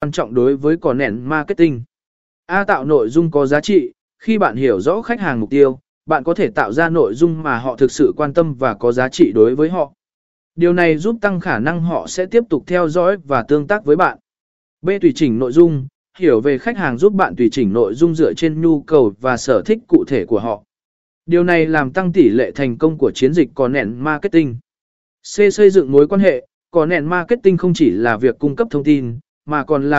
quan trọng đối với cỏ nền marketing. A tạo nội dung có giá trị, khi bạn hiểu rõ khách hàng mục tiêu, bạn có thể tạo ra nội dung mà họ thực sự quan tâm và có giá trị đối với họ. Điều này giúp tăng khả năng họ sẽ tiếp tục theo dõi và tương tác với bạn. B. Tùy chỉnh nội dung, hiểu về khách hàng giúp bạn tùy chỉnh nội dung dựa trên nhu cầu và sở thích cụ thể của họ. Điều này làm tăng tỷ lệ thành công của chiến dịch content marketing. C. Xây dựng mối quan hệ, content marketing không chỉ là việc cung cấp thông tin, mà còn là